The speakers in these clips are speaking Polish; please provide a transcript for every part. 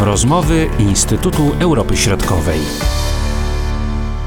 Rozmowy Instytutu Europy Środkowej.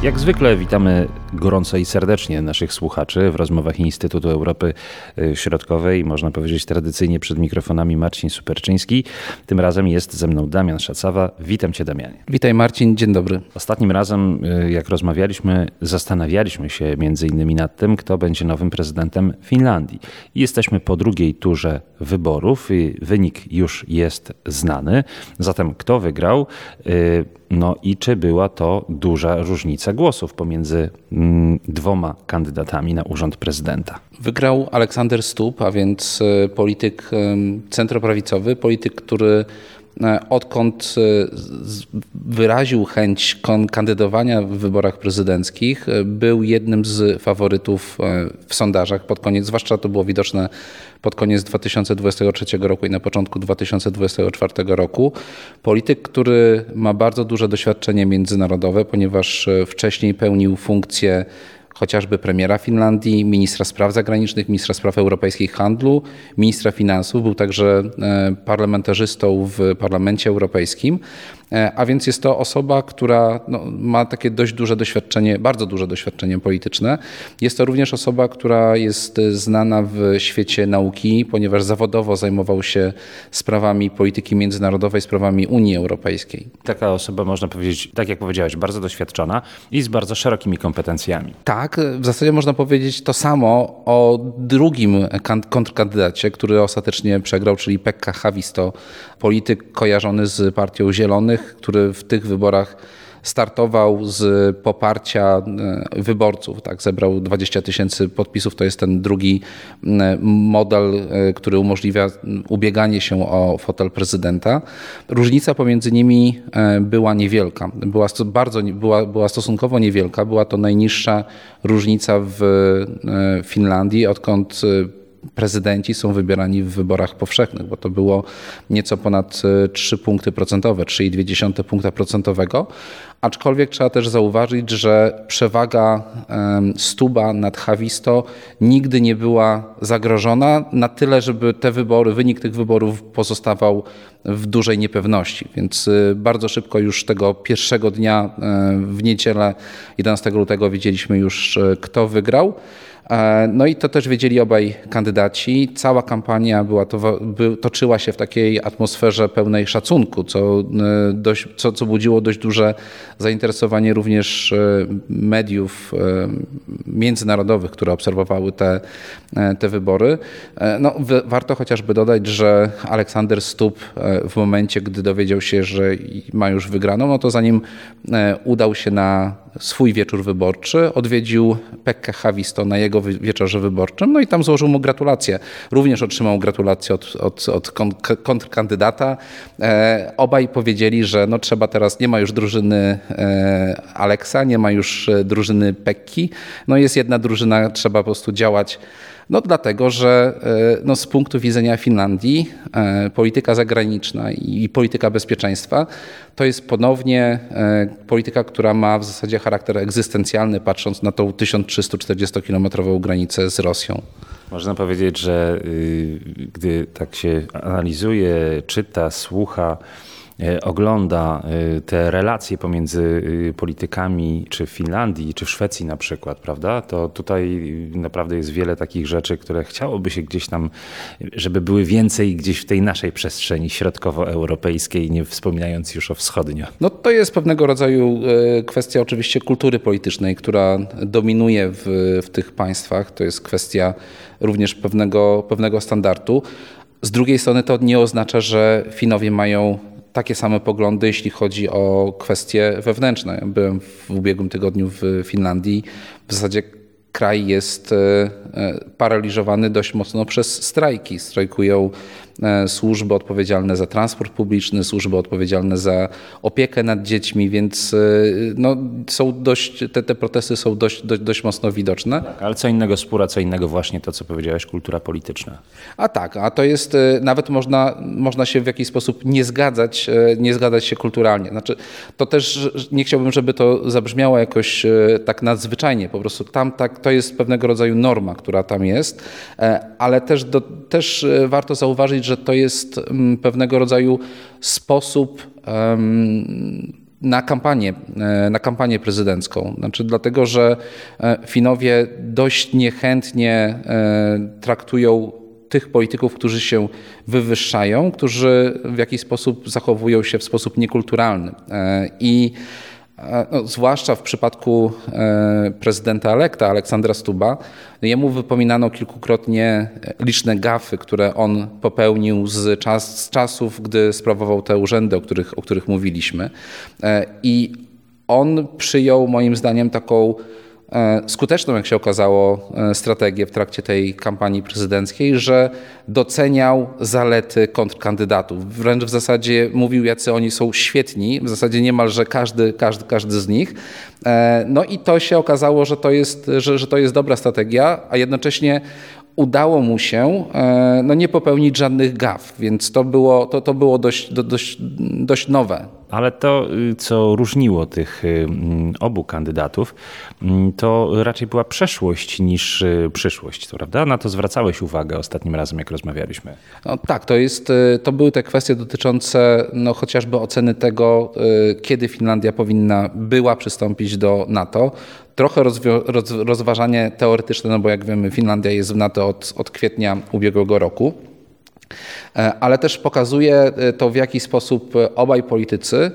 Jak zwykle witamy gorąco i serdecznie naszych słuchaczy w rozmowach Instytutu Europy y, Środkowej. Można powiedzieć tradycyjnie przed mikrofonami Marcin Superczyński. Tym razem jest ze mną Damian Szacawa. Witam cię Damianie. Witaj Marcin, dzień dobry. Ostatnim razem y, jak rozmawialiśmy, zastanawialiśmy się między innymi nad tym, kto będzie nowym prezydentem Finlandii. Jesteśmy po drugiej turze wyborów. Wynik już jest znany. Zatem kto wygrał? Y, no i czy była to duża różnica głosów pomiędzy dwoma kandydatami na urząd prezydenta? Wygrał Aleksander Stup, a więc e, polityk centroprawicowy, polityk, który odkąd e, wyraził chęć kandydowania w wyborach prezydenckich, był jednym z faworytów w sondażach pod koniec, zwłaszcza to było widoczne pod koniec 2023 roku i na początku 2024 roku. Polityk, który ma bardzo duże doświadczenie międzynarodowe, ponieważ wcześniej pełnił funkcję chociażby premiera Finlandii, ministra spraw zagranicznych, ministra spraw europejskich handlu, ministra finansów, był także e, parlamentarzystą w Parlamencie Europejskim. E, a więc jest to osoba, która no, ma takie dość duże doświadczenie, bardzo duże doświadczenie polityczne. Jest to również osoba, która jest znana w świecie nauki, ponieważ zawodowo zajmował się sprawami polityki międzynarodowej, sprawami Unii Europejskiej. Taka osoba, można powiedzieć, tak jak powiedziałeś, bardzo doświadczona i z bardzo szerokimi kompetencjami. Tak, w zasadzie można powiedzieć to samo o drugim kontrkandydacie, który ostatecznie przegrał, czyli Pekka Havisto, polityk kojarzony z Partią Zielonych, który w tych wyborach startował z poparcia e, wyborców. Tak, zebrał 20 tysięcy podpisów. To jest ten drugi model, e, który umożliwia ubieganie się o fotel prezydenta. Różnica pomiędzy nimi e, była niewielka. Była, bardzo, była, była stosunkowo niewielka. Była to najniższa różnica w Finlandii, odkąd prezydenci są wybierani w wyborach powszechnych, bo to było nieco ponad 3 e, punkty procentowe, 3,2 punkta procentowego. Aczkolwiek trzeba też zauważyć, że przewaga Stuba nad Hawisto nigdy nie była zagrożona na tyle, żeby te wybory, wynik tych wyborów pozostawał w dużej niepewności. Więc e, bardzo szybko już tego pierwszego dnia e, w niedzielę 11 lutego wiedzieliśmy już, kto wygrał. E, no i to też wiedzieli obaj kandydaci. Cała kampania była to, toczyła się w takiej atmosferze pełnej szacunku, co, e, dość, co, co budziło dość duże zainteresowanie również e, mediów międzynarodowych, które obserwowały te, te wybory. No, warto chociażby dodać, że Aleksander Stup w momencie, gdy dowiedział się, że ma już wygraną, no to zanim udał się na swój wieczór wyborczy, odwiedził Pekka Havisto na jego wieczorze wyborczym, no i tam złożył mu gratulacje. Również otrzymał gratulacje od, od, od kontrkandydata. E, obaj powiedzieli, że no trzeba teraz, nie ma już drużyny e, Aleksa, nie ma już e, drużyny Pekki, no jest jedna drużyna, trzeba po prostu działać no dlatego, że e, no, z punktu widzenia Finlandii e, polityka zagraniczna i polityka bezpieczeństwa to jest ponownie e, polityka, która ma w zasadzie charakter egzystencjalny, patrząc na tą 1340-kilometrową granicę z Rosją. Można powiedzieć, że y, gdy tak się analizuje, czyta, słucha, ogląda e, te relacje pomiędzy e, politykami, czy w Finlandii, czy w Szwecji na przykład, prawda, to tutaj naprawdę jest wiele takich rzeczy, które chciałoby się gdzieś tam, żeby były więcej gdzieś w tej naszej przestrzeni środkowoeuropejskiej, nie wspominając już o wschodnio. No to jest pewnego rodzaju kwestia oczywiście kultury politycznej, która dominuje w, w tych państwach. To jest kwestia również pewnego, pewnego standardu. Z drugiej strony to nie oznacza, że Finowie mają takie same poglądy, jeśli chodzi o kwestie wewnętrzne. Byłem w ubiegłym tygodniu w Finlandii. W zasadzie kraj jest e, e, paraliżowany dość mocno przez strajki. Strajkują służby odpowiedzialne za transport publiczny, służby odpowiedzialne za opiekę nad dziećmi, więc e, no, są dość, te, te protesty są dość, dość, dość mocno widoczne. Tak, ale co innego spóra, co innego właśnie to, co powiedziałeś, kultura polityczna. A tak, a to jest, e, nawet można, można się w jakiś sposób nie zgadzać, nie zgadzać się kulturalnie. Znaczy, to też nie chciałbym, żeby to zabrzmiało jakoś tak nadzwyczajnie, po prostu tam tak, to jest pewnego rodzaju norma, która tam jest, ale też, do, też warto zauważyć, że to jest mm, pewnego rodzaju sposób na kampanię, na kampanię prezydencką. Znaczy dlatego, że Finowie dość niechętnie traktują tych polityków, którzy się wywyższają, którzy w jakiś sposób zachowują się w sposób niekulturalny. E, I e, no, zwłaszcza w przypadku e, prezydenta elekta Aleksandra Stuba, jemu wypominano kilkukrotnie liczne gafy, które on popełnił z, czas, z czasów, gdy sprawował te urzędy, o których, o których mówiliśmy. I on przyjął moim zdaniem taką E, skuteczną, jak się okazało, e, strategię w trakcie tej kampanii prezydenckiej, że doceniał zalety kontrkandydatów. Wręcz w zasadzie mówił, jacy oni są świetni, w zasadzie niemalże każdy, każdy, każdy z nich. E, no i to się okazało, że to jest, że, że to jest dobra strategia, a jednocześnie udało mu się no, nie popełnić żadnych gaf, więc to było, to, to było dość, dość, dość nowe ale to, y, co różniło tych y, mm, obu kandydatów, mm, to raczej była przeszłość niż y, przyszłość, prawda? Na to zwracałeś uwagę ostatnim razem, jak rozmawialiśmy. No, tak, to, jest, to były te kwestie dotyczące no, chociażby oceny tego, kiedy Finlandia powinna była przystąpić do NATO. Trochę roz, rozważanie teoretyczne, no bo jak wiemy, Finlandia jest w NATO od, od kwietnia ubiegłego roku. E, ale też pokazuje e, to, w jaki sposób e, obaj politycy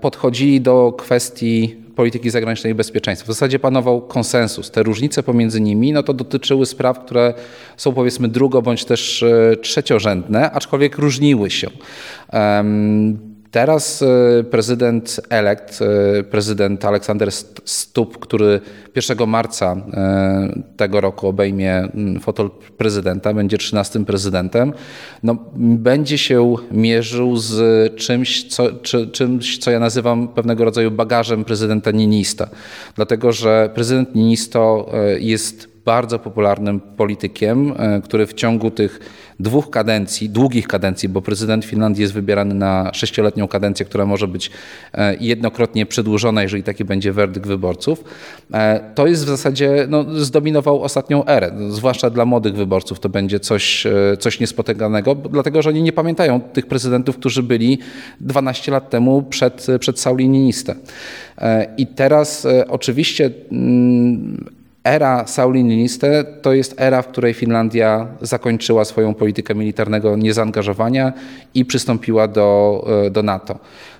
podchodzili do kwestii polityki zagranicznej i bezpieczeństwa. W zasadzie panował konsensus. Te różnice pomiędzy nimi no to dotyczyły spraw, które są powiedzmy drugo bądź też trzeciorzędne, aczkolwiek różniły się. Teraz e, prezydent elekt, e, prezydent Aleksander Stup, który 1 marca e, tego roku obejmie mm, fotel prezydenta, będzie 13 prezydentem, no, będzie się mierzył z czymś co, czy, czymś, co ja nazywam pewnego rodzaju bagażem prezydenta Ninista. Dlatego, że prezydent Ninisto jest bardzo popularnym politykiem, który w ciągu tych dwóch kadencji, długich kadencji, bo prezydent Finlandii jest wybierany na sześcioletnią kadencję, która może być e, jednokrotnie przedłużona, jeżeli taki będzie werdykt wyborców. E, to jest w zasadzie, no, zdominował ostatnią erę, zwłaszcza dla młodych wyborców to będzie coś, e, coś niespotykanego, dlatego że oni nie pamiętają tych prezydentów, którzy byli 12 lat temu przed, przed Sauli Niinistę. I teraz oczywiście mm, Era Sauli to jest era, w której Finlandia zakończyła swoją politykę militarnego niezaangażowania i przystąpiła do, e, do NATO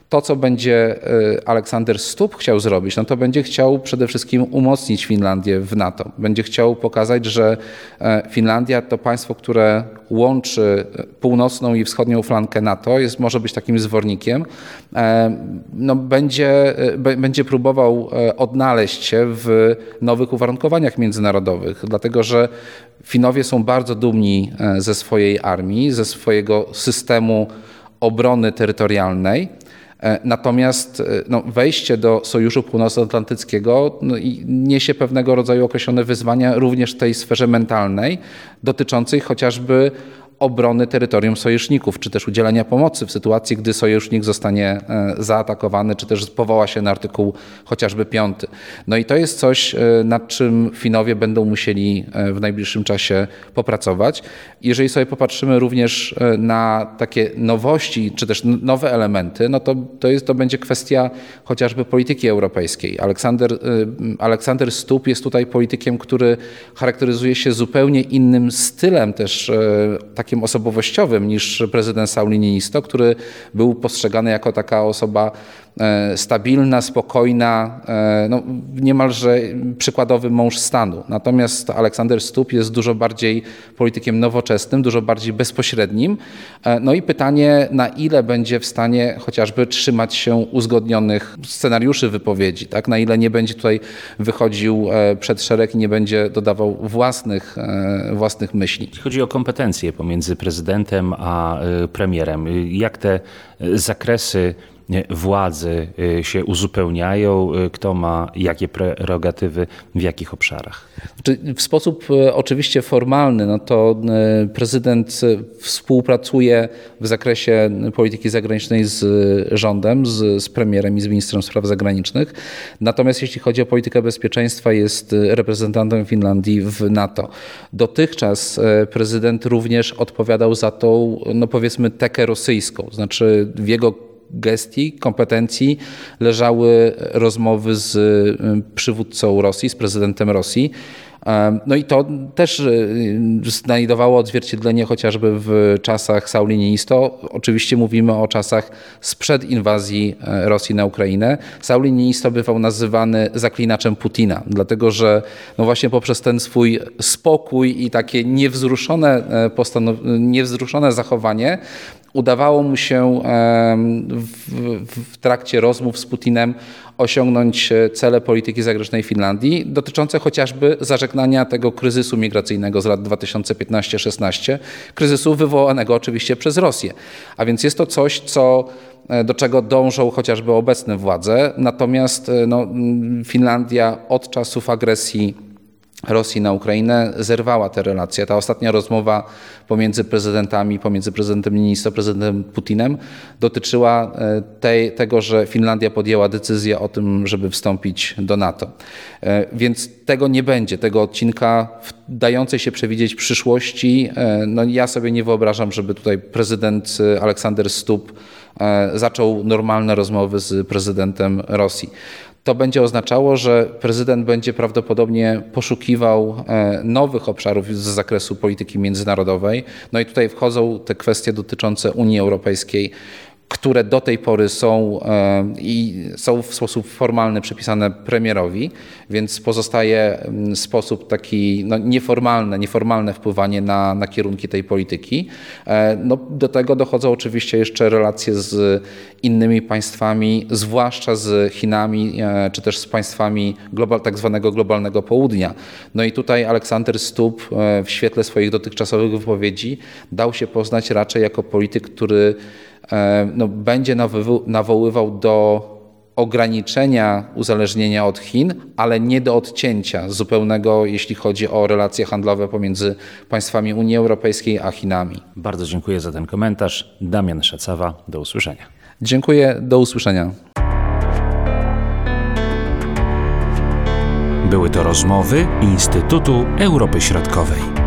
to, co będzie e, Aleksander Stup chciał zrobić, no to będzie chciał przede wszystkim umocnić Finlandię w NATO. Będzie chciał pokazać, że e, Finlandia to państwo, które łączy e, północną i wschodnią flankę NATO, jest, może być takim zwornikiem. No, będzie, będzie próbował odnaleźć się w nowych uwarunkowaniach międzynarodowych, dlatego że Finowie są bardzo dumni ze swojej armii, ze swojego systemu obrony terytorialnej. E, natomiast e, no, wejście do Sojuszu Północnoatlantyckiego no, niesie pewnego rodzaju określone wyzwania również w tej sferze mentalnej, dotyczącej chociażby obrony terytorium sojuszników, czy też udzielania pomocy w sytuacji, gdy sojusznik zostanie e, zaatakowany, czy też powoła się na artykuł chociażby piąty. No i to jest coś, e, nad czym Finowie będą musieli e, w najbliższym czasie popracować. Jeżeli sobie popatrzymy również na takie nowości, czy też nowe elementy, no to, to, jest, to będzie kwestia chociażby polityki europejskiej. Aleksander, Aleksander jest tutaj politykiem, który charakteryzuje się zupełnie innym stylem też tak osobowościowym niż prezydent Sauli Niinisto, który był postrzegany jako taka osoba stabilna, spokojna, e, no, niemalże przykładowy mąż stanu. Natomiast Aleksander Stup jest dużo bardziej politykiem nowoczesnym, dużo bardziej bezpośrednim. E, no i pytanie, na ile będzie w stanie chociażby trzymać się uzgodnionych scenariuszy wypowiedzi, tak? na ile nie będzie tutaj wychodził przed szereg i nie będzie dodawał własnych, własnych myśli. Chodzi o kompetencje pomiędzy prezydentem a premierem. Jak te zakresy władze się uzupełniają, kto ma jakie prerogatywy w jakich obszarach? W sposób oczywiście formalny, no to prezydent współpracuje w zakresie polityki zagranicznej z rządem, z, z premierem i z ministrem spraw zagranicznych. Natomiast jeśli chodzi o politykę bezpieczeństwa, jest reprezentantem Finlandii w NATO. Dotychczas prezydent również odpowiadał za tą, no powiedzmy, tekę rosyjską, znaczy w jego gestii, kompetencji leżały rozmowy z przywódcą Rosji, z prezydentem Rosji. No i to też znajdowało odzwierciedlenie chociażby w czasach Sauli Niinisto. Oczywiście mówimy o czasach sprzed inwazji e, Rosji na Ukrainę. Sauli Niinisto bywał nazywany zaklinaczem Putina, dlatego że no właśnie poprzez ten swój spokój i takie niewzruszone, e, niewzruszone zachowanie udawało mu się w, w, trakcie rozmów z Putinem osiągnąć e, cele polityki zagranicznej Finlandii, dotyczące chociażby zażegnania tego kryzysu migracyjnego z lat 2015-16, kryzysu wywołanego oczywiście przez Rosję. A więc jest to coś, co e, do czego dążą chociażby obecne władze. Natomiast e, no, Finlandia od czasów agresji Rosji na Ukrainę zerwała te relacje. Ta ostatnia rozmowa pomiędzy prezydentami, pomiędzy prezydentem Niinistą prezydentem Putinem dotyczyła e, tej, tego, że Finlandia podjęła decyzję o tym, żeby wstąpić do NATO. E, więc tego nie będzie, tego odcinka w dającej się przewidzieć przyszłości. E, no ja sobie nie wyobrażam, żeby tutaj prezydent Aleksander Stubb zaczął normalne rozmowy z prezydentem Rosji. To będzie oznaczało, że prezydent będzie prawdopodobnie poszukiwał e, nowych obszarów z zakresu polityki międzynarodowej. No i tutaj wchodzą te kwestie dotyczące Unii Europejskiej, które do tej pory są e, i są w sposób formalny przypisane premierowi, więc pozostaje mm, sposób taki no, nieformalny, nieformalne wpływanie na, na kierunki tej polityki. E, no, do tego dochodzą oczywiście jeszcze relacje z innymi państwami, zwłaszcza z Chinami, e, czy też z państwami global, tak zwanego globalnego południa. No i tutaj Aleksander Stubb w świetle swoich dotychczasowych wypowiedzi dał się poznać raczej jako polityk, który no, będzie nawoływał do ograniczenia uzależnienia od Chin, ale nie do odcięcia zupełnego, jeśli chodzi o relacje handlowe pomiędzy państwami Unii Europejskiej a Chinami. Bardzo dziękuję za ten komentarz. Damian Szacawa, do usłyszenia. Dziękuję, do usłyszenia. Były to rozmowy Instytutu Europy Środkowej.